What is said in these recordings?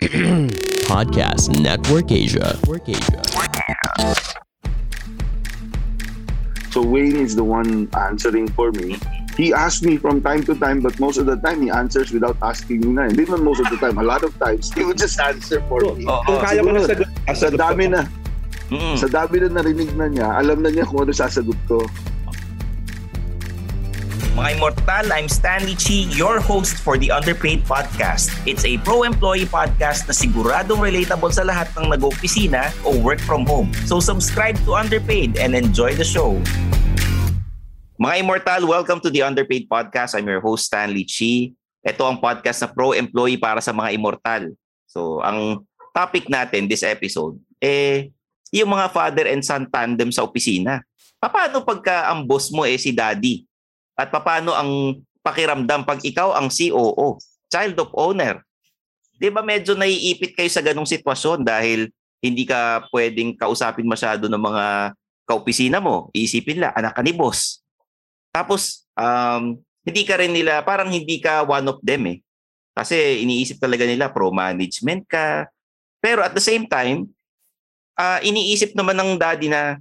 Podcast Network Asia. Network Asia. So Wayne is the one answering for me. He asks me from time to time, but most of the time he answers without asking me na. Hindi man most of the time. A lot of times, he would just answer for me. Oo. Kung kaya ko na sagot, Sa dami na, Mm. sa dami na narinig na niya, alam na niya kung ano sasagot ko. Mga Immortal, I'm Stanley Chi, your host for the Underpaid Podcast. It's a pro-employee podcast na siguradong relatable sa lahat ng nag-opisina o work from home. So subscribe to Underpaid and enjoy the show. Mga Immortal, welcome to the Underpaid Podcast. I'm your host, Stanley Chi. Ito ang podcast na pro-employee para sa mga Immortal. So, ang topic natin this episode, eh, yung mga father and son tandem sa opisina. Paano pagka ang boss mo eh si daddy? At paano ang pakiramdam pag ikaw ang COO, child of owner? 'Di ba medyo naiipit kayo sa ganong sitwasyon dahil hindi ka pwedeng kausapin masyado ng mga kaopisina mo. Iisipin nila, anak ka ni boss. Tapos, um, hindi ka rin nila, parang hindi ka one of them eh. Kasi iniisip talaga nila, pro-management ka. Pero at the same time, ah, iniisip naman ng daddy na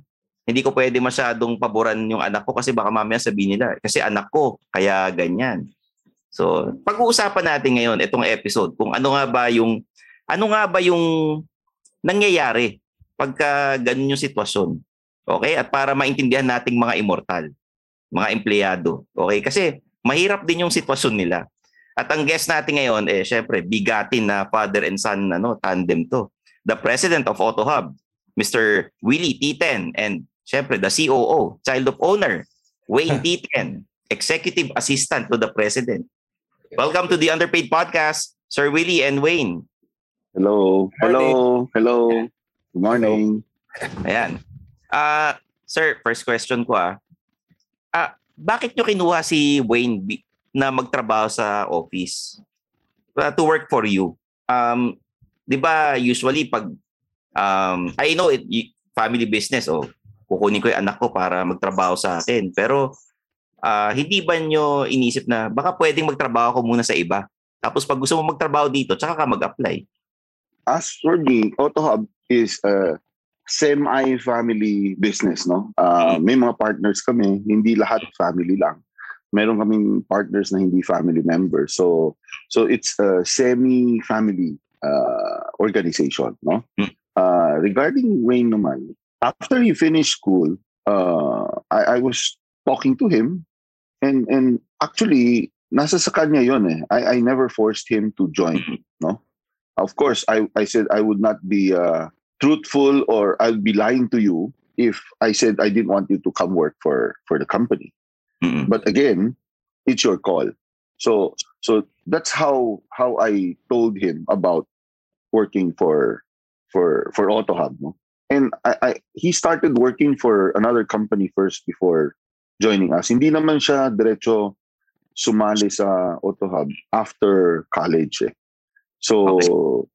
hindi ko pwede masyadong paboran yung anak ko kasi baka mamaya sabihin nila, kasi anak ko, kaya ganyan. So, pag-uusapan natin ngayon itong episode kung ano nga ba yung ano nga ba yung nangyayari pagka ganun yung sitwasyon. Okay? At para maintindihan nating mga immortal, mga empleyado. Okay? Kasi mahirap din yung sitwasyon nila. At ang guest natin ngayon eh syempre bigatin na father and son ano tandem to. The president of AutoHub, Mr. Willie T10 and syempre the COO, child of owner, Wayne T10, executive assistant to the president. Welcome to the Underpaid Podcast, Sir Willie and Wayne. Hello. Hello. Hello. Good morning. Ayan. Ah, sir, first question ko ah. Ah, bakit nyo kinuha si Wayne bi- na magtrabaho sa office? Uh, to work for you. Um, 'di ba usually pag um I know it family business oh, kukunin ko 'yung anak ko para magtrabaho sa akin. Pero ah, hindi ba nyo inisip na baka pwedeng magtrabaho ko muna sa iba? Tapos pag gusto mo magtrabaho dito, tsaka ka mag-apply. As for me, AutoHub is a semi-family business, no? Uh, may mga partners kami, hindi lahat family lang. Meron kaming partners na hindi family members. So so it's a semi-family uh, organization, no? Uh, regarding Wayne naman, after he finished school, uh, I, I was talking to him and and actually nasa sa kanya yon eh. I, I never forced him to join, no? Of course, I, I said I would not be uh, truthful or I'll be lying to you if I said I didn't want you to come work for for the company. Mm-mm. But again, it's your call. So so that's how how I told him about working for for for AutoHub. No? And I, I he started working for another company first before joining us. Hindi naman siya diretso sumali sa AutoHub after college. Eh. So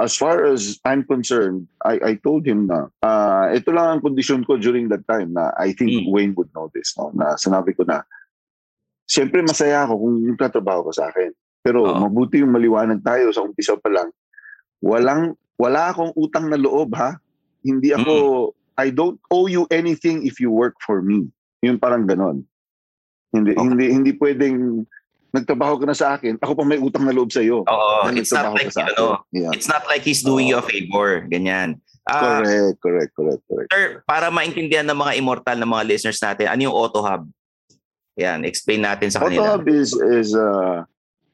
as far as I'm concerned, I, I told him na uh, ito lang ang kondisyon ko during that time na I think Mm. Wayne would know this. No? Na sinabi ko na, siyempre masaya ako kung yung tatrabaho ko sa akin. Pero Oo. mabuti yung maliwanag tayo sa umpisa pa lang. Walang, wala akong utang na loob ha. Hindi ako, I don't owe you anything if you work for me. Yung parang ganon. Hindi, Okay. hindi, hindi pwedeng nagtrabaho ka na sa akin, ako pa may utang na loob sa iyo. Oo, it's not like ano, Yeah. it's not like he's doing you a favor, ganyan. Ah, Correct, correct, correct, correct. Sir, para maintindihan ng mga immortal ng mga listeners natin, ano yung Auto Hub? Yan, explain natin sa kanila. AutoHub is is a,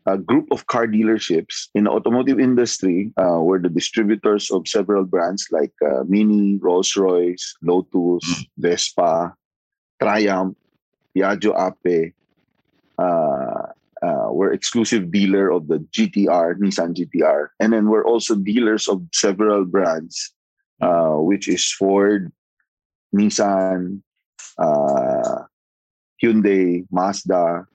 a group of car dealerships in the automotive industry. Uh, we're the distributors of several brands like uh, Mini, Rolls-Royce, Lotus, Vespa, Triumph, Piaggio Ape. Uh, uh, we're exclusive dealer of the GTR, Nissan GTR, and then we're also dealers of several brands, uh, which is Ford, Nissan, uh, Hyundai, Mazda,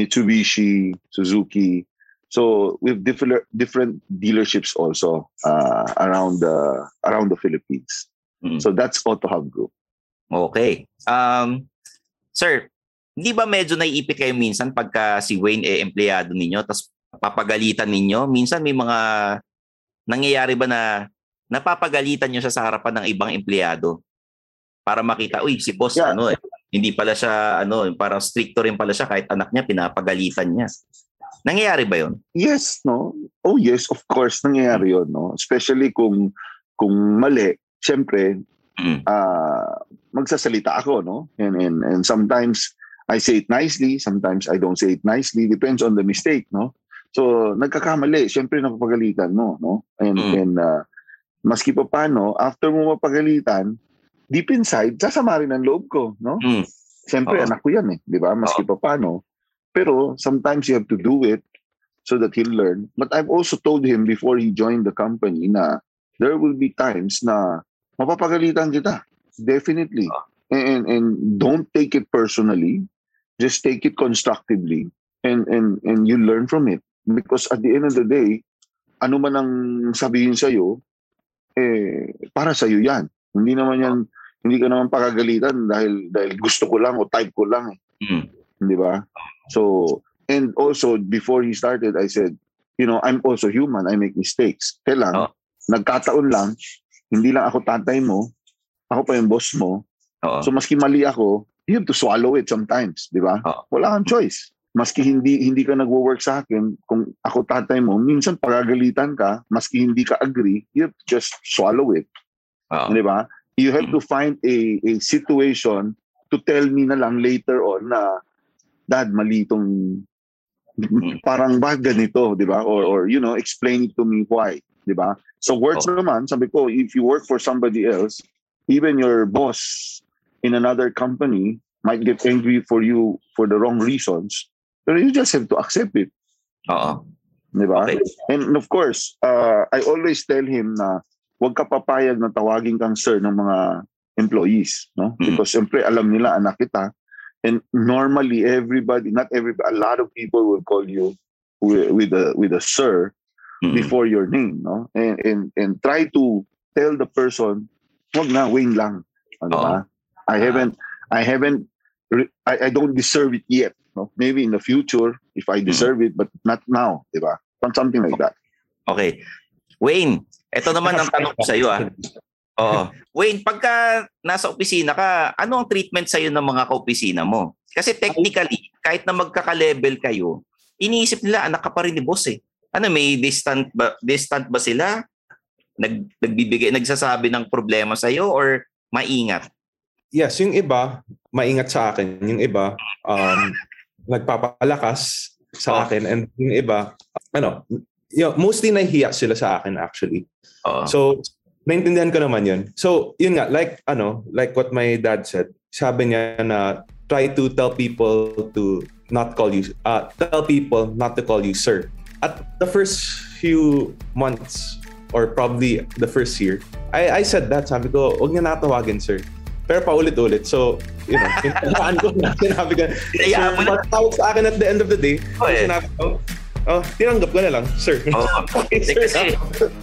Mitsubishi, Suzuki. So we have different different dealerships also uh, around the around the Philippines. Mm. So that's Auto Hub Group. Okay. Um, sir, hindi ba medyo naiipit kayo minsan pagka si Wayne eh empleyado ninyo tapos papagalitan ninyo? Minsan may mga nangyayari ba na napapagalitan niyo siya sa harapan ng ibang empleyado? Para makita, uy, si boss, Yeah. ano eh, hindi pala siya, ano, parang stricto rin pala siya kahit anak niya, pinapagalitan niya. Nangyayari ba yun? Yes, no? Oh yes, of course, nangyayari yun, no? Especially kung kung mali, syempre, Mm. ah magsasalita ako, no? And, and, and sometimes I say it nicely, sometimes I don't say it nicely, depends on the mistake, no? So, nagkakamali, syempre napapagalitan mo, no? And, Mm. and ah, maski pa paano, after mo mapagalitan, deep inside, sasama rin ang loob ko, no? Mm. Siyempre, Oo. anak ko yan eh, di ba? Maski pa paano. Pero sometimes you have to do it so that he'll learn. But I've also told him before he joined the company na there will be times na mapapagalitan kita. Definitely. And, and don't take it personally. Just take it constructively. And, and, and you learn from it. Because at the end of the day, ano man ang sabihin sa'yo, eh, para sa'yo yan. Hindi naman yan, hindi ka naman pakagalitan dahil dahil gusto ko lang o type ko lang eh. Mm. Di ba? So, and also before he started, I said, you know, I'm also human. I make mistakes. Kailan, Oh. nagkataon lang, hindi lang ako tatay mo, ako pa yung boss mo. Oo. So, maski mali ako, you have to swallow it sometimes. Di ba? Oo. Wala kang choice. Maski hindi hindi ka nagwo-work sa akin, kung ako tatay mo, minsan pagagalitan ka, maski hindi ka agree, you have to just swallow it. Oo. Di ba? You have to find a, a situation to tell me na lang later on na dad mali itong parang ba ganito, di ba? Or, or, you know, explain it to me why, di ba? So works naman, sabi ko, if you work for somebody else, even your boss in another company might get angry for you for the wrong reasons, pero you just have to accept it, Oo. di ba? Okay. And of course, uh, I always tell him na huwag ka papayag na tawagin kang sir ng mga employees, no? Mm. Because siyempre alam nila anak kita. And normally everybody, not everybody, a lot of people will call you with, with a with a sir Mm. before your name, no? And and and try to tell the person, wag na Wayne lang, ano Oo. ba? I haven't I haven't I, I don't deserve it yet, no? Maybe in the future if I deserve it, but not now, di ba? Something like that. Okay. Wayne, ito naman ang tanong ko sa iyo ah. Oo. Wayne, pagka nasa opisina ka, ano ang treatment sa ng mga kaopisina mo? Kasi technically, kahit na magkaka-level kayo, iniisip nila anak ka pa rin ni boss eh. Ano may distant ba distant ba sila? Nag nagbibigay nagsasabi ng problema sa iyo or maingat? yes, yung iba, maingat sa akin. Yung iba, um, nagpapalakas sa Oh. akin. And yung iba, ano, yung, mostly nahihiya sila sa akin actually. Oo. So, naintindihan ko naman yun. So, yun nga, like, ano, like what my dad said, sabi niya na try to tell people to not call you, uh, tell people not to call you sir. At the first few months, or probably the first year, I, I said that, sabi ko, huwag niya natawagin sir. Pero paulit-ulit. So, you know, pintalaan ko na sinabi ko, sir, na. tawag sa akin at the end of the day, Oh, eh. sinabi ko, oh, tinanggap ko na lang, sir. Oo. Okay, Eh, sir. kasi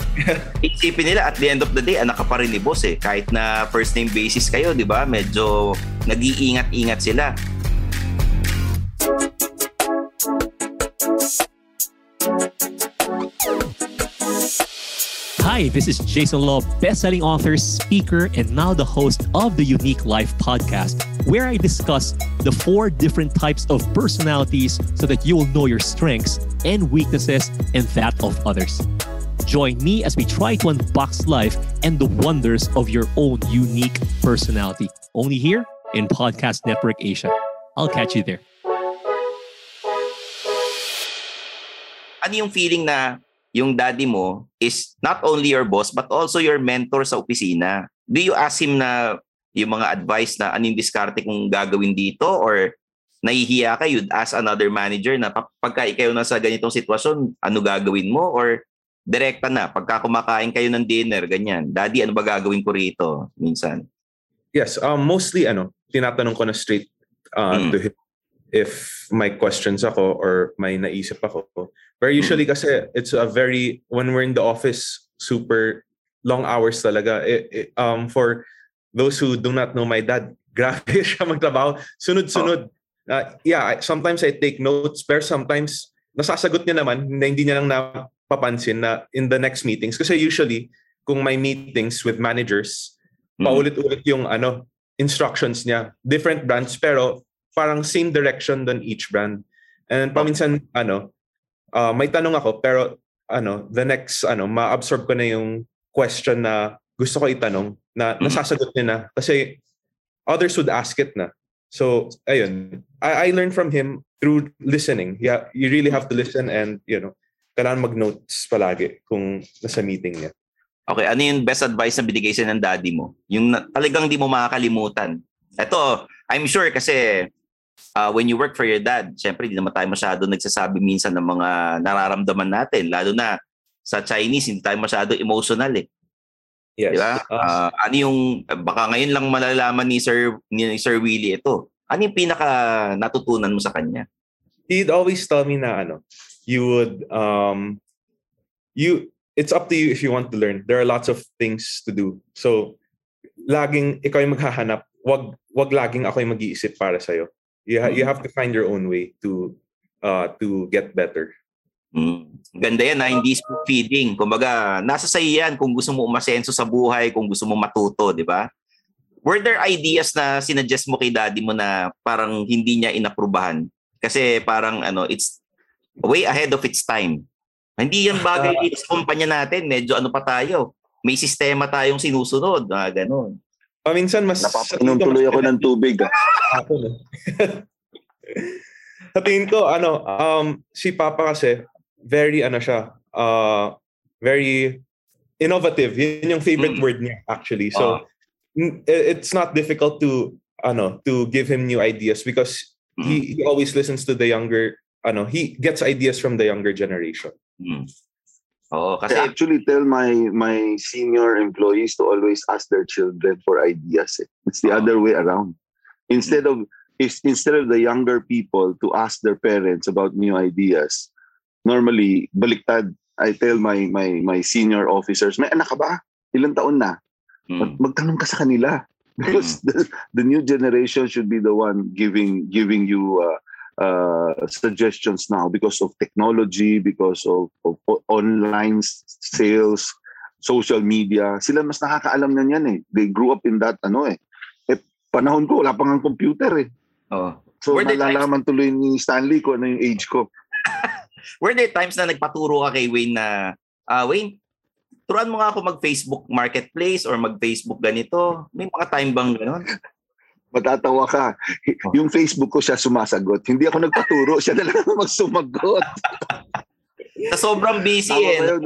isipin nila at the end of the day anak ka pa rin ni boss eh. Kahit na first name basis kayo, 'di ba? Medyo nag-iingat-ingat sila. Hi, this is Jason Law, best-selling author, speaker, and now the host of the Unique Life podcast, where I discuss the four different types of personalities so that you will know your strengths and weaknesses and that of others. Join me as we try to unbox life and the wonders of your own unique personality. Only here in Podcast Network Asia. I'll catch you there. Ano yung feeling na yung daddy mo is not only your boss but also your mentor sa opisina? Do you ask him na yung mga advice na anong diskarte kung gagawin dito or nahihiya ka, you'd ask another manager na pag- pagka ikaw na sa ganitong sitwasyon, ano gagawin mo? Or direkta na, pagka kumakain kayo ng dinner, ganyan, daddy, ano ba gagawin ko rito? Minsan. Yes, um, mostly ano, tinatanong ko na straight uh, Mm. to him if may questions ako or may naisip ako. Pero usually kasi it's a very, when we're in the office, super long hours talaga. It, it, um, for those who do not know my dad, grabe siya magtrabaho. Sunod-sunod. Uh, yeah, sometimes I take notes pero sometimes nasasagot niya naman, hindi, hindi niya lang na papansin na in the next meetings. Kasi usually kung may meetings with managers Mm. paulit-ulit yung ano instructions niya. Different brands pero parang same direction than each brand. And paminsan ano uh, may tanong ako pero ano the next ano ma-absorb ko na yung question na gusto ko itanong na Mm. nasasagot niya na kasi others would ask it na so ayun I, I learned from him through listening yeah you really have to listen and you know kailangan mag-notes palagi kung nasa meeting niya Okay, ano yung best advice na binigay sa'yo ng daddy mo? Yung na- talagang di mo makakalimutan. Ito, I'm sure kasi uh, when you work for your dad, syempre di naman tayo masyado nagsasabi minsan ng mga nararamdaman natin. Lalo na sa Chinese, hindi tayo masyado emotional eh. Yes Di ba? Uh, ano yung, baka ngayon lang malalaman ni Sir, ni Sir Willie ito. Ano yung pinaka natutunan mo sa kanya? he'd always tell me na ano, you would um you it's up to you if you want to learn. There are lots of things to do. So laging ikaw yung maghahanap, wag wag laging ako yung mag-iisip para sa You ha- you have to find your own way to uh to get better. Mm. Ganda yan na hindi spoon feeding. Kumbaga, nasa sa yan kung gusto mo umasenso sa buhay, kung gusto mo matuto, di ba? Were there ideas na sinuggest mo kay daddy mo na parang hindi niya inaprubahan? Kasi parang ano, it's way ahead of its time. Hindi yan bagay dito sa kumpanya natin. Medyo ano pa tayo. May sistema tayong sinusunod. Ah, ganun. Paminsan mas Napapainom tuloy ako ng tubig. ah. ako. no? Sa tingin ko, ano, um, si Papa kasi, very, ano siya, uh, very innovative. Yun yung favorite Mm. word niya, actually. So, i- it's not difficult to, ano, to give him new ideas because he, he always listens to the younger, ano, he gets ideas from the younger generation. Mm. I kasi actually tell my my senior employees to always ask their children for ideas. eh. It's the Ah. other way around. Instead of is instead of the younger people to ask their parents about new ideas, normally baliktad. I tell my my my senior officers, may anak ka ba? Ilang taon na? mm, Mag- Magtanong ka sa kanila. Because the, the new generation should be the one giving giving you uh, uh, suggestions now because of technology, because of, of online sales, social media. Sila mas nakakaalam na yan eh. They grew up in that ano eh. eh panahon ko, wala pang ang computer eh. oo. So Were there times- nalalaman tuloy ni Stanley ko ano yung age ko. Were there times na nagpaturo ka kay Wayne na, ah Wayne, turuan mo nga ako mag-Facebook Marketplace or mag-Facebook ganito. May mga time bang gano'n? Matatawa ka. Yung Facebook ko siya sumasagot. Hindi ako nagpaturo. Siya na lang ang magsumagot. Sa sobrang busy Tama eh. yun?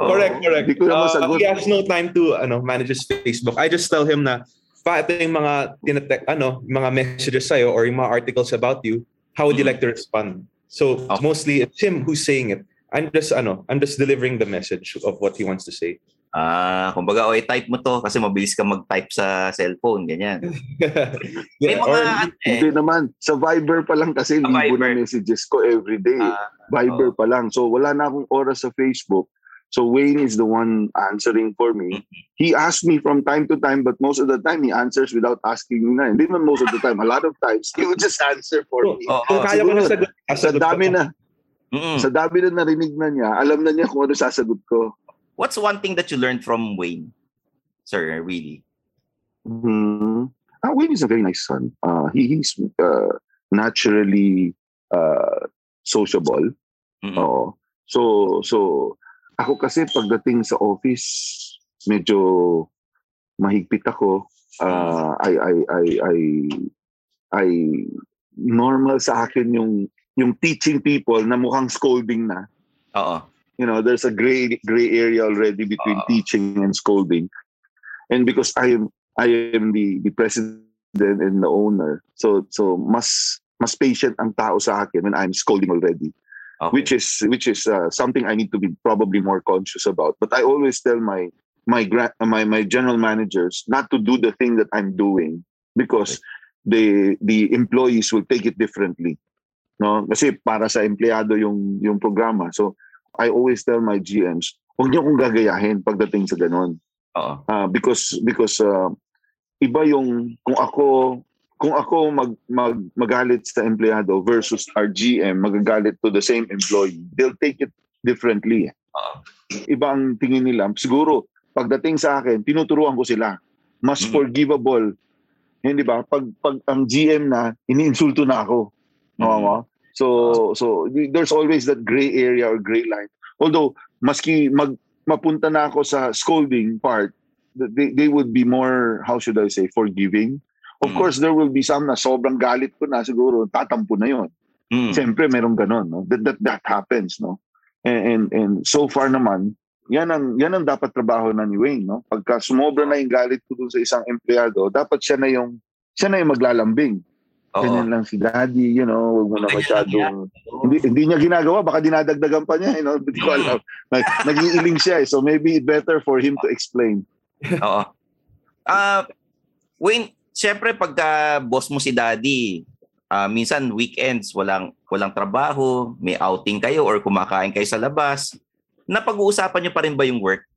Oo. Correct, correct. Hindi ko na Uh, masagot. he has no time to ano manage his Facebook. I just tell him na pa ito yung mga tinatek ano, mga messages sa'yo or yung mga articles about you, how would you Mm. like to respond? So Okay. mostly it's him who's saying it. I'm just ano, I'm just delivering the message of what he wants to say. Ah, kumbaga, o type mo to kasi mabilis ka mag-type sa cellphone, ganyan. May yeah, mga, or, ano eh, Hindi naman. Sa Viber pa lang kasi libo na messages ko every day. ah, Viber pa lang. So wala na akong oras sa Facebook. So Wayne is the one answering for me. He asks me from time to time, but most of the time he answers without asking me na. Hindi man most of the time. A lot of times he would just answer for me. oo. kung kaya ko siguro, na sagot, Sa dami na, Mm. sa dami na narinig na niya, alam na niya kung ano sasagot ko. What's one thing that you learned from Wayne? Sir, really? Hmm. Ah, Wayne is a very nice son. Uh, he, he's uh, naturally uh, sociable. Mm-mm. Oo. So, so ako kasi pagdating sa office, medyo mahigpit ako. Uh, I, I, I, I, I, normal sa akin yung, yung teaching people na mukhang scolding na. Oo. You know, there's a gray, gray area already between Ah. teaching and scolding. And because I am, I am the, the president and the owner, so, so mas, mas patient ang tao sa akin when I'm scolding already. Okay. which is which is uh, something I need to be probably more conscious about. But I always tell my my gra- my my general managers not to do the thing that I'm doing because the the employees will take it differently. No, kasi para sa empleyado yung yung programa. So I always tell my GMs, huwag niyo akong gagayahin pagdating sa ganon. Oo. Uh, because because uh, iba yung kung ako kung ako mag, mag magalit sa empleyado versus our GM magagalit to the same employee, they'll take it differently. Oo. Iba ang tingin nila. Siguro, pagdating sa akin, tinuturuan ko sila. Mas Mm. forgivable. Hindi ba? Pag, pag ang GM na, iniinsulto na ako. Mm. Oo mo? So, so there's always that gray area or gray line. Although, maski mag, mapunta na ako sa scolding part, they, they would be more, how should I say, forgiving. Of Mm. course, there will be some na sobrang galit ko na siguro, tatampo na yon. Mm. Siyempre, merong ganon. No? That, that, that happens. No? And, and, and so far naman, yan ang, yan ang dapat trabaho na ni Wayne. No? Pagka sumobra na yung galit ko dun sa isang empleyado, dapat siya na yung siya na yung maglalambing. Oo. Ganyan lang si daddy, you know, wag mo na masyadong... Hindi, hindi niya ginagawa, baka dinadagdagan pa niya, you know, hindi ko alam. Nag, nag-iiling siya eh, so maybe better for him to explain. Oo. Ah, Wayne, syempre pagka boss mo si daddy, ah, minsan weekends walang walang trabaho, may outing kayo or kumakain kayo sa labas. Napag-uusapan niyo pa rin ba yung work?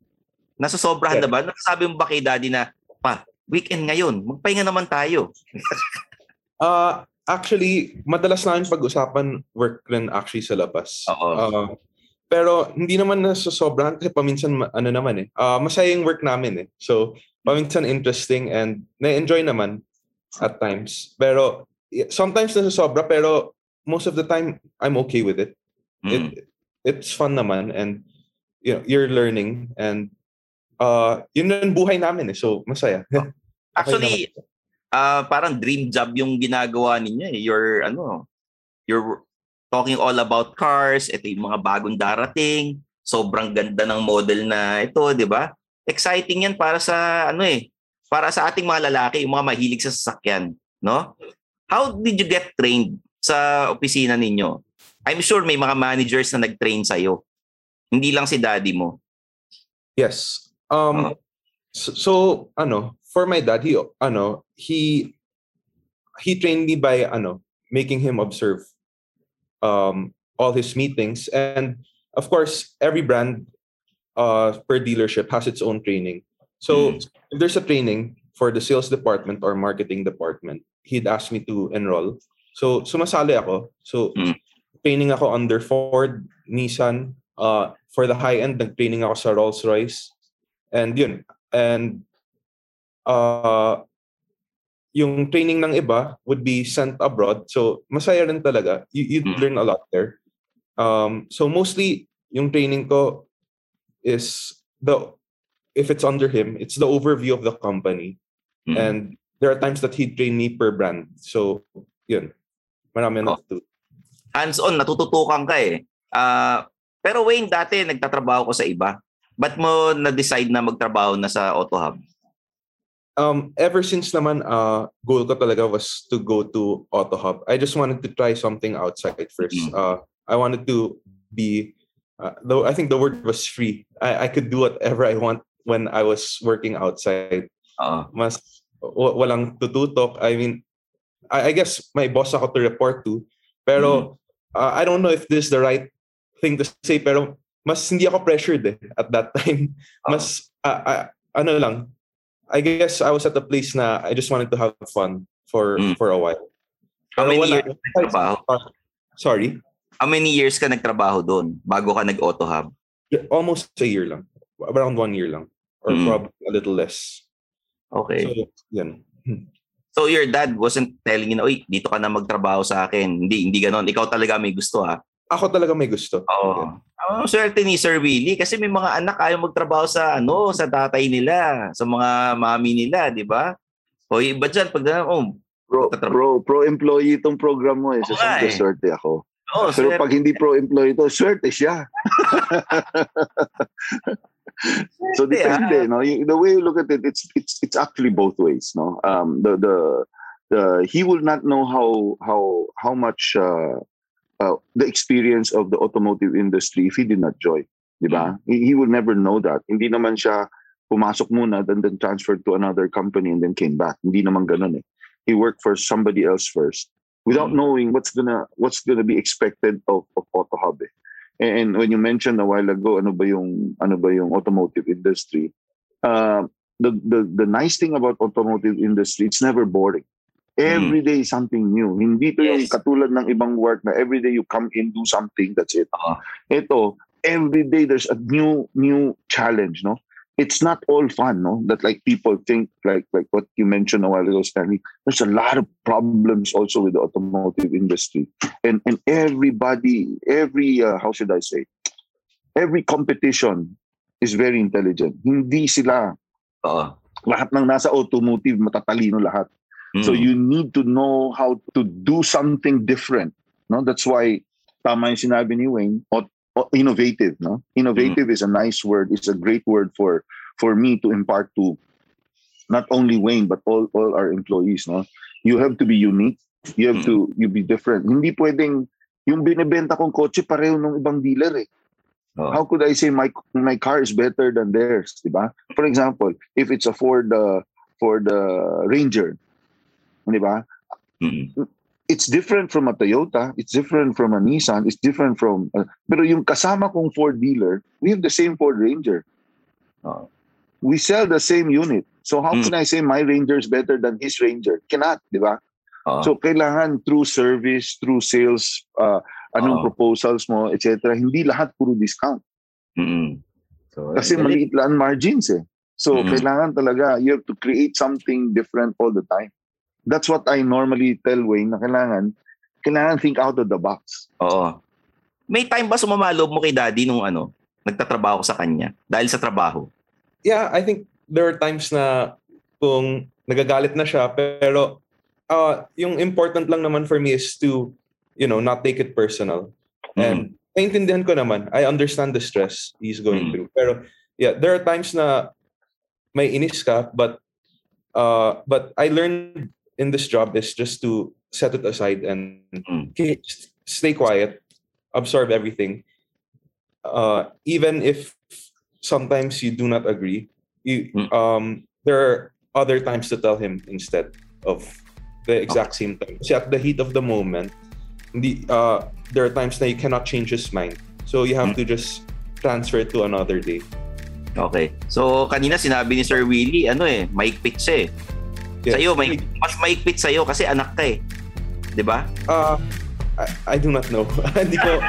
Nasasobrahan Yeah. na ba? Nasasabi mo ba kay daddy na, pa, weekend ngayon, magpahinga naman tayo. Uh, actually, madalas namin pag-usapan work rin actually sa labas. Oo. Uh, pero hindi naman nasosobrahan kasi paminsan ano naman eh. Uh, masaya yung work namin eh. So, paminsan interesting and na-enjoy naman at times. Pero sometimes nasosobra pero most of the time I'm okay with it. Mm. It it's fun naman and you know, you're learning and uh yun yung buhay namin eh. So, masaya. Actually, ah parang dream job yung ginagawa ninyo eh. You're ano, you're talking all about cars, ito yung mga bagong darating, sobrang ganda ng model na ito, 'di ba? Exciting 'yan para sa ano eh, para sa ating mga lalaki, yung mga mahilig sa sasakyan, no? How did you get trained sa opisina ninyo? I'm sure may mga managers na nag-train sa Hindi lang si daddy mo. Yes. Um Oo. so, so ano, for my dad, he ano, he he trained me by ano, making him observe um all his meetings and of course every brand uh per dealership has its own training. So Mm. if there's a training for the sales department or marketing department, he'd ask me to enroll. So sumasali ako. So Mm. training ako under Ford, Nissan, uh for the high end nag-training ako sa Rolls-Royce. And yun. And uh, yung training ng iba would be sent abroad. So masaya rin talaga. You, you'd Mm. learn a lot there. Um, so mostly yung training ko is the if it's under him, it's the overview of the company. Mm. And there are times that he train me per brand. So yun. Marami Oh. to. hands-on, natututukan ka eh. Ah, pero Wayne, dati nagtatrabaho ko sa iba. Ba't mo na-decide na magtrabaho na sa Auto Hub? um ever since naman uh goal ko talaga was to go to Auto Hub. I just wanted to try something outside first. Mm. Uh I wanted to be uh, though I think the word was free. I, I could do whatever I want when I was working outside. Oo. Mas w- walang tututok. I mean I, I guess my boss ako to report to. Pero uh, I don't know if this is the right thing to say pero mas hindi ako pressured eh at that time. Oo. Mas uh, uh, ano lang I guess I was at a place na I just wanted to have fun for Mm. for a while. How many years? Sorry, How many years ka nagtrabaho doon bago ka nag-Auto Hub? almost a year lang, around one year lang, or Mm. probably a little less. Okay. So yun. So your dad wasn't telling you na, uy, dito ka na magtrabaho sa akin. Hindi, hindi ganon. Ikaw talaga may gusto ha. Ako talaga may gusto. Oo. Ang swerte ni Sir Willie kasi may mga anak ayaw magtrabaho sa ano, sa tatay nila, sa mga mami nila, di ba? O iba dyan, pag oh, Pro, Tatrab- pro, pro-employee itong program mo eh. So, sabi ko, eh. swerte ako. Oh, Pero swerte. pag hindi pro-employee to, swerte siya. so Swerte, ah. depende, no? You- The way you look at it, it's it's it's actually both ways, no? Um, the the the he will not know how how how much uh, uh, the experience of the automotive industry if he did not join, di ba? He, he will never know that. Hindi naman siya pumasok muna, then then transferred to another company and then came back. Hindi naman ganun eh. He worked for somebody else first without Mm. knowing what's gonna what's gonna be expected of of Auto Hub. Eh. And when you mentioned a while ago, ano ba yung ano ba yung automotive industry? Uh, the the the nice thing about automotive industry, it's never boring. Every day is something new. Hindi to yung Yes. katulad ng ibang work na every day you come in, do something, that's it. Oo. Ito, every day there's a new new challenge, no? It's not all fun, no? That like people think like like what you mentioned a while ago, Stanley. There's a lot of problems also with the automotive industry, and and everybody, every uh, how should I say, every competition is very intelligent. Hindi sila Oo. lahat ng nasa automotive matatalino lahat. Mm. So you need to know how to do something different. No, that's why tama yung sinabi ni Wayne, innovative, no? Innovative is a nice word. It's a great word for for me to impart to not only Wayne but all all our employees, no? You have to be unique. You have to you be different. Hindi pwedeng yung binebenta kong kotse pareho ng ibang dealer eh. Oo. How could I say my my car is better than theirs, di ba? For example, if it's a Ford uh, Ford uh, Ranger, di ba? Mm. It's different from a Toyota, it's different from a Nissan, it's different from uh, pero yung kasama kong Ford dealer, we have the same Ford Ranger. Oo. We sell the same unit. So how Mm. can I say my Ranger is better than his Ranger? Cannot, di ba? Oo. So kailangan through service, through sales, uh, anong Oo. proposals mo, etc. Hindi lahat puro discount. Mm. So, Kasi galing. maliit lang margins eh. So Mm. kailangan talaga, you have to create something different all the time. That's what I normally tell Wayne na kailangan, kailangan think out of the box. Oo. May time ba sumamalob mo kay daddy nung ano, nagtatrabaho sa kanya dahil sa trabaho? yeah, I think there are times na kung nagagalit na siya, pero uh, yung important lang naman for me is to, you know, not take it personal. And naiintindihan ko naman, I understand the stress he's going Mm. through. Pero yeah, there are times na may inis ka, but uh, but I learned in this job is just to set it aside and Mm. stay quiet, absorb everything. Uh, even if sometimes you do not agree, you Mm. um, there are other times to tell him instead of the exact same time. Kasi at the heat of the moment, hindi, uh, there are times na you cannot change his mind. So you have Mm. to just transfer it to another day. Okay. So, kanina sinabi ni Sir Willie, ano eh, maikpit siya eh. Yes. Sa'yo, may, mas maikpit sa'yo kasi anak ka eh. 'Di ba? Uh, I, I do not know. hindi ko,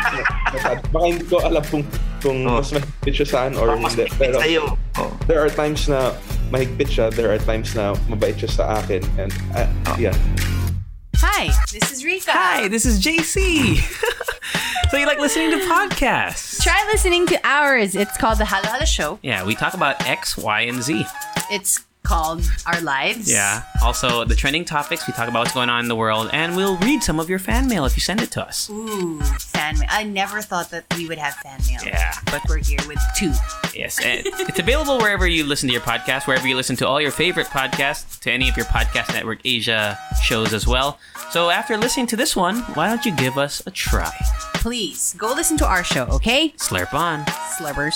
baka hindi ko alam kung, kung Oh. mas mahigpit siya saan or mas hindi. Pero sa'yo. Oh. there are times na mahigpit siya, there are times na mabait siya sa akin. And uh, Oh. yeah. Hi, this is Rika. Hi, this is JC. so you like listening to podcasts? Try listening to ours. It's called The Halo Halo Show. Yeah, we talk about X, Y, and Z. It's called Our Lives. Yeah. Also, the trending topics, we talk about what's going on in the world, and we'll read some of your fan mail if you send it to us. Ooh, fan mail. I never thought that we would have fan mail. Yeah. But we're here with two. Yes. And it's available wherever you listen to your podcast, wherever you listen to all your favorite podcasts, to any of your Podcast Network Asia shows as well. So after listening to this one, why don't you give us a try? Please go listen to our show, okay? Slurp on. Slubbers.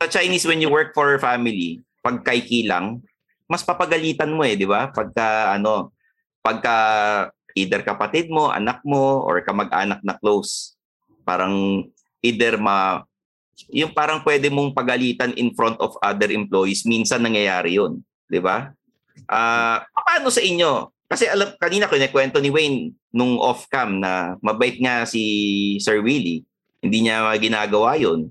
Sa Chinese, when you work for a family, pag kaiki lang, mas papagalitan mo eh, di ba? Pagka, ano, pagka either kapatid mo, anak mo, or kamag-anak na close. Parang either ma, yung parang pwede mong pagalitan in front of other employees, minsan nangyayari yun. Di ba? Ah, paano sa inyo? Kasi alam, kanina kinikwento ni Wayne nung off-cam na mabait nga si Sir Willie. Hindi niya ginagawa yun.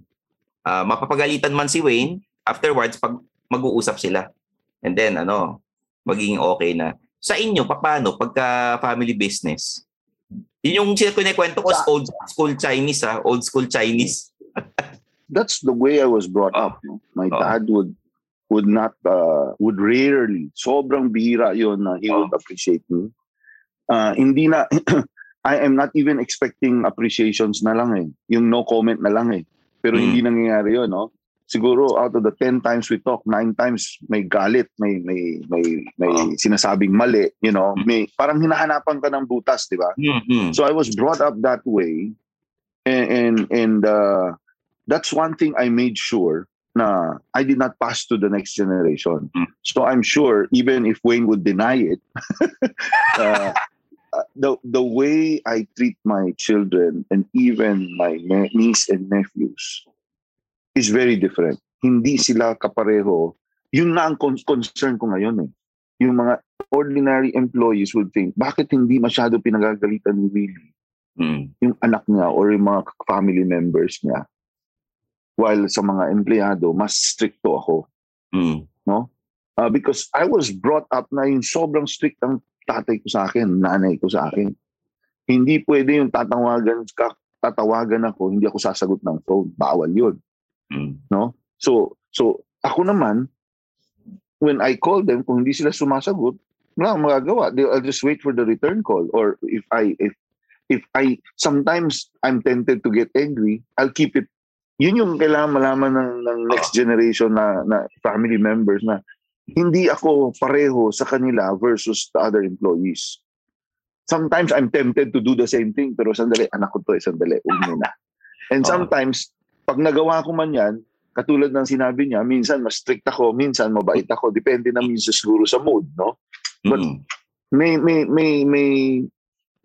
Ah, mapapagalitan man si Wayne, afterwards, pag mag-uusap sila. And then, ano, magiging okay na. Sa inyo, paano pagka family business? Yun yung kinikwento ko, Sa- old school Chinese, ah, old school Chinese. That's the way I was brought Oh. up. no? My Oh. dad would would not uh, would rarely sobrang bihira yon na he Oh. would appreciate me. Uh, hindi na I am not even expecting appreciations na lang eh. Yung no comment na lang eh. Pero Mm. hindi nangyayari yun, no? Siguro out of the 10 times we talk, 9 times may galit, may may may may Oh. sinasabing mali, you know, may parang hinahanapan ka ng butas, di ba? Mhm. So I was brought up that way, and and, and uh, that's one thing I made sure na I did not pass to the next generation. Mm. So I'm sure even if Wayne would deny it, uh, uh, the the way I treat my children and even my niece and nephews is very different. Hindi sila kapareho. Yun na ang con- concern ko ngayon eh. Yung mga ordinary employees would think, bakit hindi masyado pinagagalitan ni Willie? Mm. yung anak niya or yung mga family members niya. While sa mga empleyado, mas stricto ako. Mm. Uh, because I was brought up na yung sobrang strict ang tatay ko sa akin, nanay ko sa akin. Hindi pwede yung tatawagan ka, tatawagan ako, hindi ako sasagot ng phone. Bawal yun. Mm. So, so ako naman, when I call them, kung hindi sila sumasagot, wala akong magagawa. I'll just wait for the return call. Or if I, if, if I, sometimes I'm tempted to get angry, I'll keep it. Yun yung kailangan malaman ng, ng next generation na, na family members na hindi ako pareho sa kanila versus the other employees. Sometimes I'm tempted to do the same thing, pero sandali, anak ko to, eh, sandali, huwag na. And sometimes, pag nagawa ko man yan, katulad ng sinabi niya, minsan mas strict ako, minsan mabait ako, depende na minsan siguro sa mood, no? But- Mm. May, may, may, may,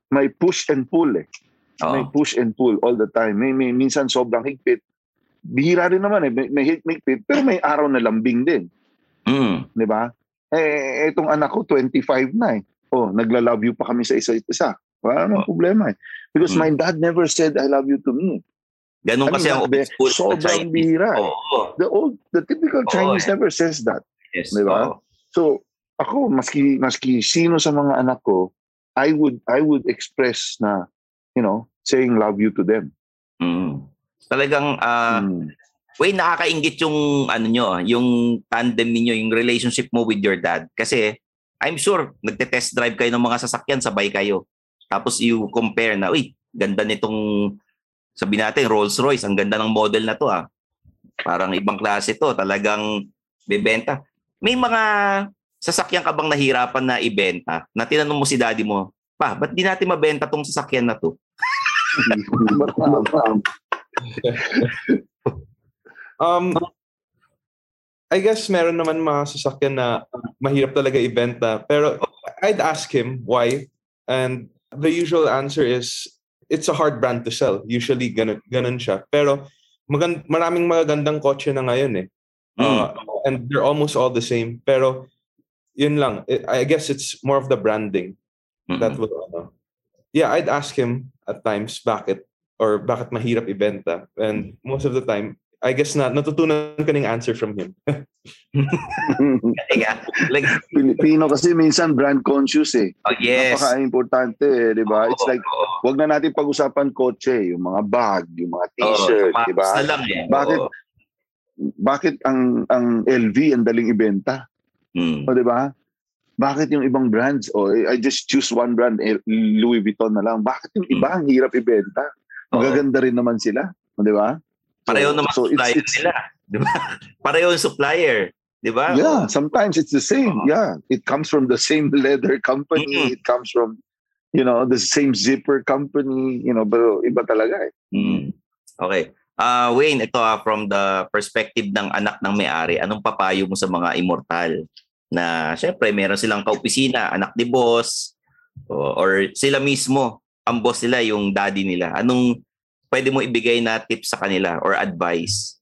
may push and pull eh. May Oo. push and pull all the time. May, may minsan sobrang higpit. Bihira rin naman eh, may, may may higpit, pero may araw na lambing din. Mm. Di ba? Eh, itong anak ko, 25 na eh. Oh, nagla-love you pa kami sa isa't isa. Wala namang Oh. problema eh. Because Mm. my dad never said, I love you to me. Ganun I kasi ang old school sa sobrang bihira. Oo. The old, the typical Chinese eh. never says that. Yes. Di ba? oo. So, ako, maski, maski sino sa mga anak ko, I would, I would express na, you know, saying love you to them. Mm. Talagang ah, Mm. Way nakakaingit yung ano nyo, yung tandem ninyo, yung relationship mo with your dad. Kasi I'm sure nagte-test drive kayo ng mga sasakyan, sabay kayo. Tapos you compare na, uy, ganda nitong sabi natin Rolls Royce, ang ganda ng model na to ah. Parang ibang klase to, talagang bebenta. May mga sasakyan ka bang nahirapan na ibenta? Na tinanong mo si daddy mo, pa, ba't di natin mabenta tong sasakyan na to? Um, I guess meron naman mga sasakyan na mahirap talaga ibenta. Pero I'd ask him why. And the usual answer is, it's a hard brand to sell. Usually, ganun, ganun siya. Pero magan- maraming magagandang kotse na ngayon eh. Uh, and they're almost all the same. Pero yun lang. I guess it's more of the branding Mm. that will ano. yeah i'd ask him at times bakit or bakit mahirap ibenta and most of the time i guess na natutunan ka ng answer from him Teka, like, Pilipino kasi minsan brand conscious eh. oh, yes. Napaka-importante eh, di ba? It's Oo, like, oo. wag na natin pag-usapan kotse, yung mga bag, yung mga t-shirt, Oo, di ba? eh. Bakit? Oo. Bakit ang ang LV ang daling ibenta? Mm. O di ba? Bakit yung ibang brands? O I just choose one brand, eh, Louis Vuitton na lang. Bakit yung iba ang hirap ibenta? Magaganda rin naman sila. O di ba? Pareho So- naman so it's- supplier it's- nila. Di ba? Pareho yung supplier. Di ba? Yeah, sometimes it's the same. Oo. Yeah, it comes from the same leather company. Mm-mm. It comes from, you know, the same zipper company. You know, pero iba talaga eh. Mm. Okay. Ah, Wayne, ito ah, from the perspective ng anak ng may-ari, anong papayo mo sa mga immortal? Na syempre, meron silang kaopisina, anak ni boss, o- or sila mismo, ang boss nila, yung daddy nila. Anong pwede mo ibigay na tips sa kanila or advice?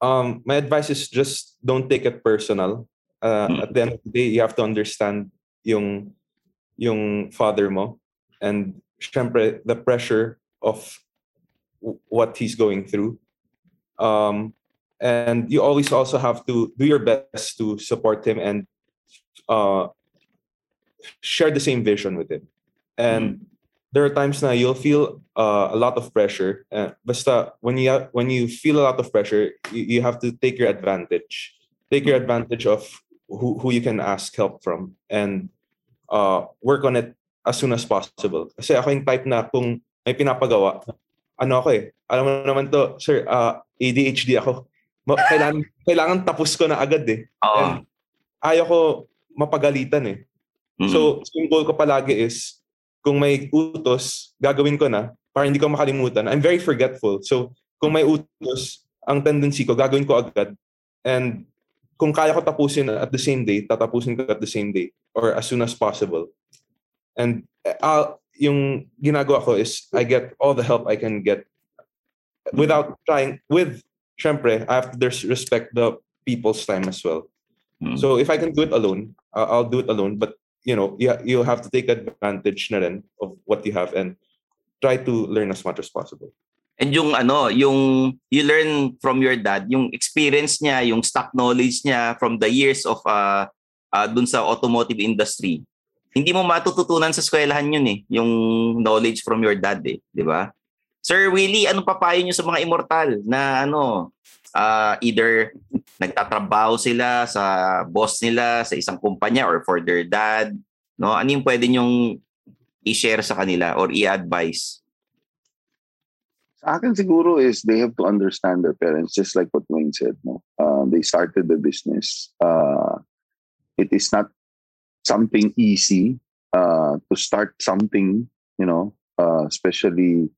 um my advice is just don't take it personal. Uh, Mm. at the end of the day you have to understand yung yung father mo. And syempre the pressure of what he's going through. Um and you always also have to do your best to support him and uh share the same vision with him. And there are times na you'll feel uh, a lot of pressure. Uh, basta when you ha- when you feel a lot of pressure you, you have to take your advantage. Take your advantage of who, who you can ask help from and uh, work on it as soon as possible. Kasi ako yung type na kung may pinapagawa ano ako eh alam mo naman to sir uh, ADHD ako. Ma- kailangan, kailangan tapos ko na agad eh. Oo. And ayaw ko mapagalitan eh. Mm. So, yung goal ko palagi is, kung may utos, gagawin ko na para hindi ko makalimutan. I'm very forgetful. So, kung may utos, ang tendency ko, gagawin ko agad. And kung kaya ko tapusin at the same day, tatapusin ko at the same day or as soon as possible. And uh, yung ginagawa ko is I get all the help I can get without trying, with, syempre, I have to respect the people's time as well. Mm. So if I can do it alone, I'll do it alone. But you know, you you have to take advantage na rin of what you have and try to learn as much as possible. And yung ano, yung you learn from your dad, yung experience niya, yung stock knowledge niya from the years of uh, uh dun sa automotive industry. Hindi mo matututunan sa eskwelahan yun eh, yung knowledge from your dad eh, di ba? Sir Willie, anong papayo niyo sa mga immortal na ano, uh, either nagtatrabaho sila sa boss nila sa isang kumpanya or for their dad, no? Ano yung pwede niyong i-share sa kanila or i-advise? Sa akin siguro is they have to understand their parents, just like what Wayne said. No, uh, they started the business. Uh, it is not something easy uh, to start something. You know, uh, especially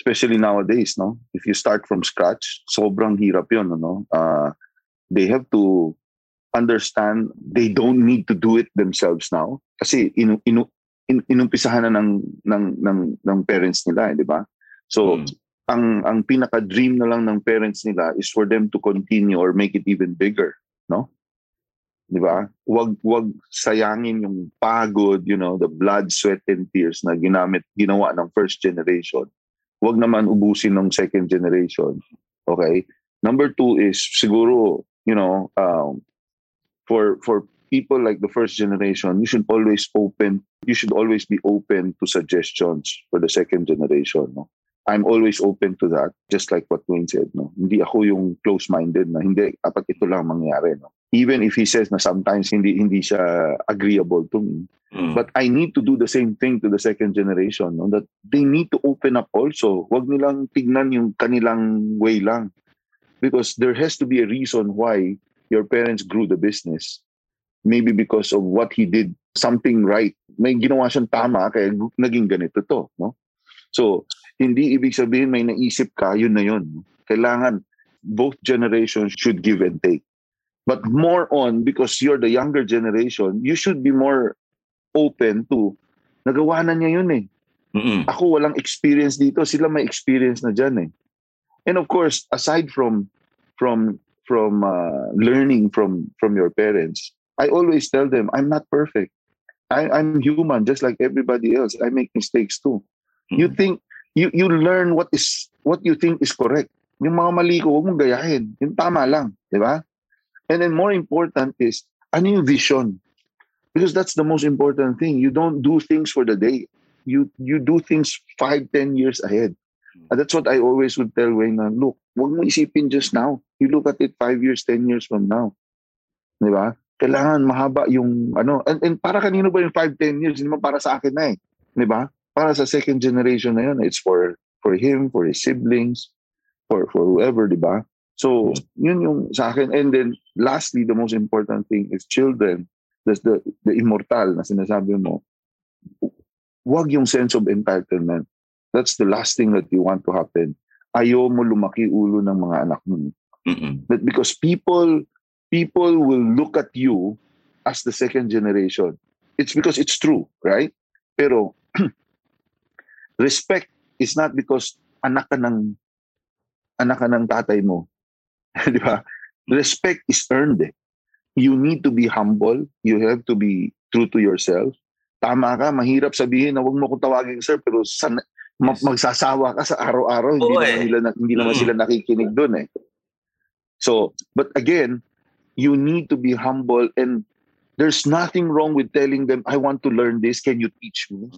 especially nowadays. No, if you start from scratch, sobrang hirap yon. No, uh, they have to understand they don't need to do it themselves now. Kasi inu, inu, in, inumpisahan na ng ng ng ng parents nila, eh, di ba? So, mm. ang ang pinaka-dream na lang ng parents nila is for them to continue or make it even bigger, no? 'Di ba? Wag wag sayangin yung pagod, you know, the blood, sweat and tears na ginamit ginawa ng first generation. Wag naman ubusin ng second generation. Okay? Number two is siguro, you know, um, for for people like the first generation, you should always open, you should always be open to suggestions for the second generation. No? I'm always open to that, just like what Wayne said. No? Hindi ako yung close-minded na hindi, dapat ito lang mangyari. No? Even if he says na sometimes hindi hindi siya agreeable to me. Mm. But I need to do the same thing to the second generation. No? That they need to open up also. Huwag nilang tignan yung kanilang way lang. Because there has to be a reason why your parents grew the business. Maybe because of what he did something right. May ginawa siyang tama kaya naging ganito to. No? So, hindi ibig sabihin may naisip ka, yun na yun. Kailangan both generations should give and take. But more on, because you're the younger generation, you should be more open to, nagawa na niya yun eh. Mm-mm. Ako walang experience dito, sila may experience na dyan eh. And of course, aside from from from uh, learning from from your parents, I always tell them, I'm not perfect. I, I'm human, just like everybody else. I make mistakes too. Mm-hmm. You think you you learn what is what you think is correct. Yung mga mali ko, huwag mong gayahin. Yung tama lang, di ba? And then more important is, ano yung vision? Because that's the most important thing. You don't do things for the day. You you do things five, ten years ahead. And that's what I always would tell Wayne look, huwag mo isipin just now. You look at it five years, ten years from now. Di ba? Kailangan mahaba yung ano. And, and para kanino ba yung five, ten years? Hindi naman para sa akin na eh. Di ba? Para sa second generation na yun. It's for for him, for his siblings, for for whoever, di ba? So, yun yung sa akin. And then, lastly, the most important thing is children. That's the, the immortal na sinasabi mo. Huwag yung sense of entitlement. That's the last thing that you want to happen. Ayaw mo lumaki ulo ng mga anak mo. But because people people will look at you as the second generation. It's because it's true, right? Pero respect is not because anak ka ng anak ka ng tatay mo. Di ba? Respect is earned. Eh. You need to be humble. You have to be true to yourself. Tama ka, mahirap sabihin na huwag mo kong tawagin sir, pero san, yes. magsasawa ka sa araw-araw. Hindi, naman, nila, hindi naman mm. sila nakikinig doon eh. So, but again, you need to be humble and there's nothing wrong with telling them, I want to learn this. Can you teach me?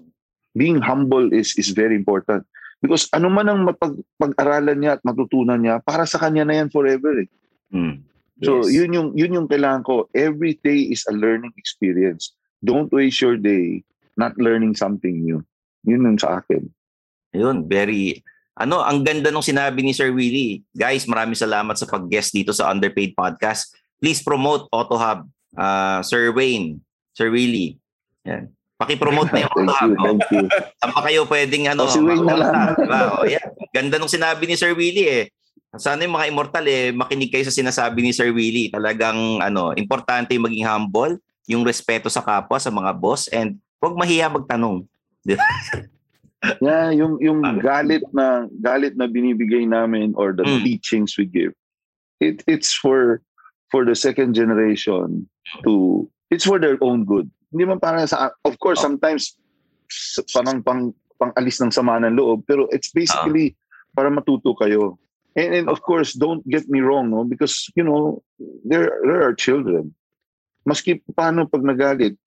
Being humble is is very important. Because ano man ang mapag, aralan niya at matutunan niya, para sa kanya na yan forever eh. Mm. Yes. So yun yung yun yung kailangan ko. Every day is a learning experience. Don't waste your day not learning something new. Yun yung sa akin. Yun, very ano, ang ganda nung sinabi ni Sir Willie. Guys, maraming salamat sa pag-guest dito sa Underpaid Podcast. Please promote AutoHub. Uh, Sir Wayne, Sir Willie. Yan. Paki-promote na yung thank you, thank you. Saan pa kayo pwedeng ano? Oh, si Wayne na lang. Diba? Oh, yeah. Ganda nung sinabi ni Sir Willie eh. Sana yung mga immortal eh, makinig kayo sa sinasabi ni Sir Willie. Talagang ano, importante yung maging humble, yung respeto sa kapwa, sa mga boss, and huwag mahiya magtanong. yeah, yung yung galit na galit na binibigay namin or the mm. teachings we give. It it's for for the second generation to it's for their own good hindi man para sa of course oh. sometimes parang pang pang-alis ng sama ng loob. Pero it's basically para matuto kayo. And, and of course, don't get me wrong, no? Because, you know, there, there are children. Maski paano pag nagalit,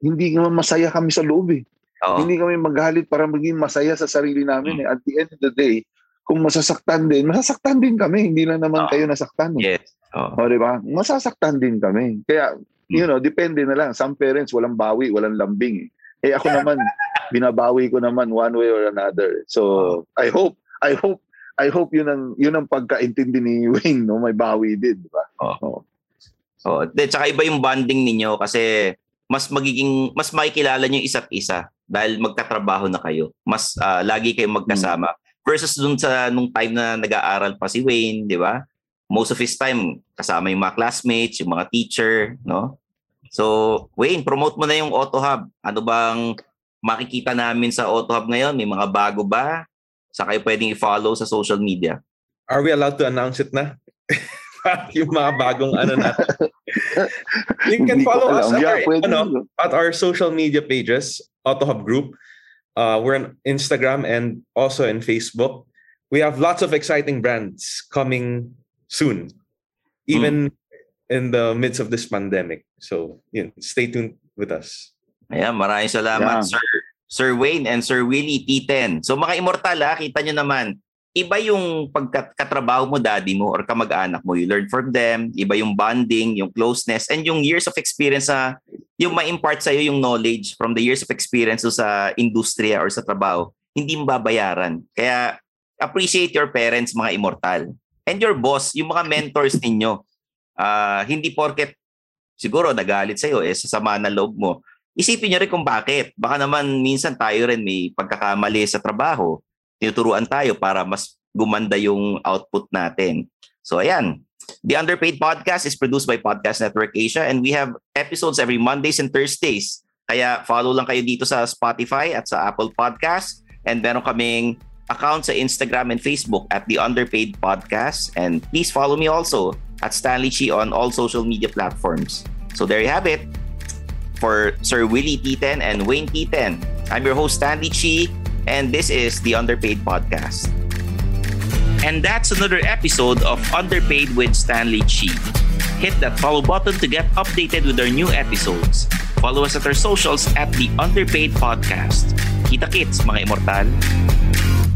hindi naman masaya kami sa loob eh. Oo. Hindi kami magalit para maging masaya sa sarili namin eh. At the end of the day, kung masasaktan din, masasaktan din kami. Hindi lang naman Ah. kayo nasaktan. Eh. Yes. Oo. O, di ba? Masasaktan din kami. Kaya, you know, depende na lang. Some parents, walang bawi, walang lambing. Eh, eh ako naman, binabawi ko naman one way or another. So, I hope, I hope, I hope yun ang, yun ang pagkaintindi ni Wayne, no? May bawi din, di ba? Oo. Oh, de, tsaka iba yung bonding ninyo kasi mas magiging mas makikilala niyo yung isa't isa dahil magtatrabaho na kayo. Mas ah, lagi kayong magkasama versus dun sa nung time na nag-aaral pa si Wayne, di ba? Most of his time kasama yung mga classmates, yung mga teacher, no? So, Wayne, promote mo na yung Auto Hub. Ano bang makikita namin sa Auto Hub ngayon? May mga bago ba? Sa kayo pwedeng i-follow sa social media. Are we allowed to announce it na? yung mga bagong ano na. you can follow us at Yeah, our, ano, at our social media pages, AutoHub Group. Uh, we're on Instagram and also in Facebook. We have lots of exciting brands coming soon, even in the midst of this pandemic. So, yun, stay tuned with us. Ayan, maraming salamat, Yeah. Sir Sir Wayne and Sir Willie T10. So mga immortal ha, kita nyo naman, iba yung pagkatrabaho mo, daddy mo, or kamag-anak mo. You learn from them, iba yung bonding, yung closeness, and yung years of experience sa, yung ma-impart sa'yo yung knowledge from the years of experience so sa industriya or sa trabaho, hindi mo babayaran. Kaya appreciate your parents, mga immortal. And your boss, yung mga mentors ninyo. Ah, hindi porket siguro nagalit sa'yo, eh, sasama na loob mo isipin nyo rin kung bakit. Baka naman minsan tayo rin may pagkakamali sa trabaho. Tinuturuan tayo para mas gumanda yung output natin. So ayan, The Underpaid Podcast is produced by Podcast Network Asia and we have episodes every Mondays and Thursdays. Kaya follow lang kayo dito sa Spotify at sa Apple Podcast. And meron kaming account sa Instagram and Facebook at The Underpaid Podcast. And please follow me also at Stanley Chi on all social media platforms. So there you have it for Sir Willie T10 and Wayne T10. I'm your host, Stanley Chi, and this is the Underpaid Podcast. And that's another episode of Underpaid with Stanley Chi. Hit that follow button to get updated with our new episodes. Follow us at our socials at the Underpaid Podcast. Kita kits, mga immortal.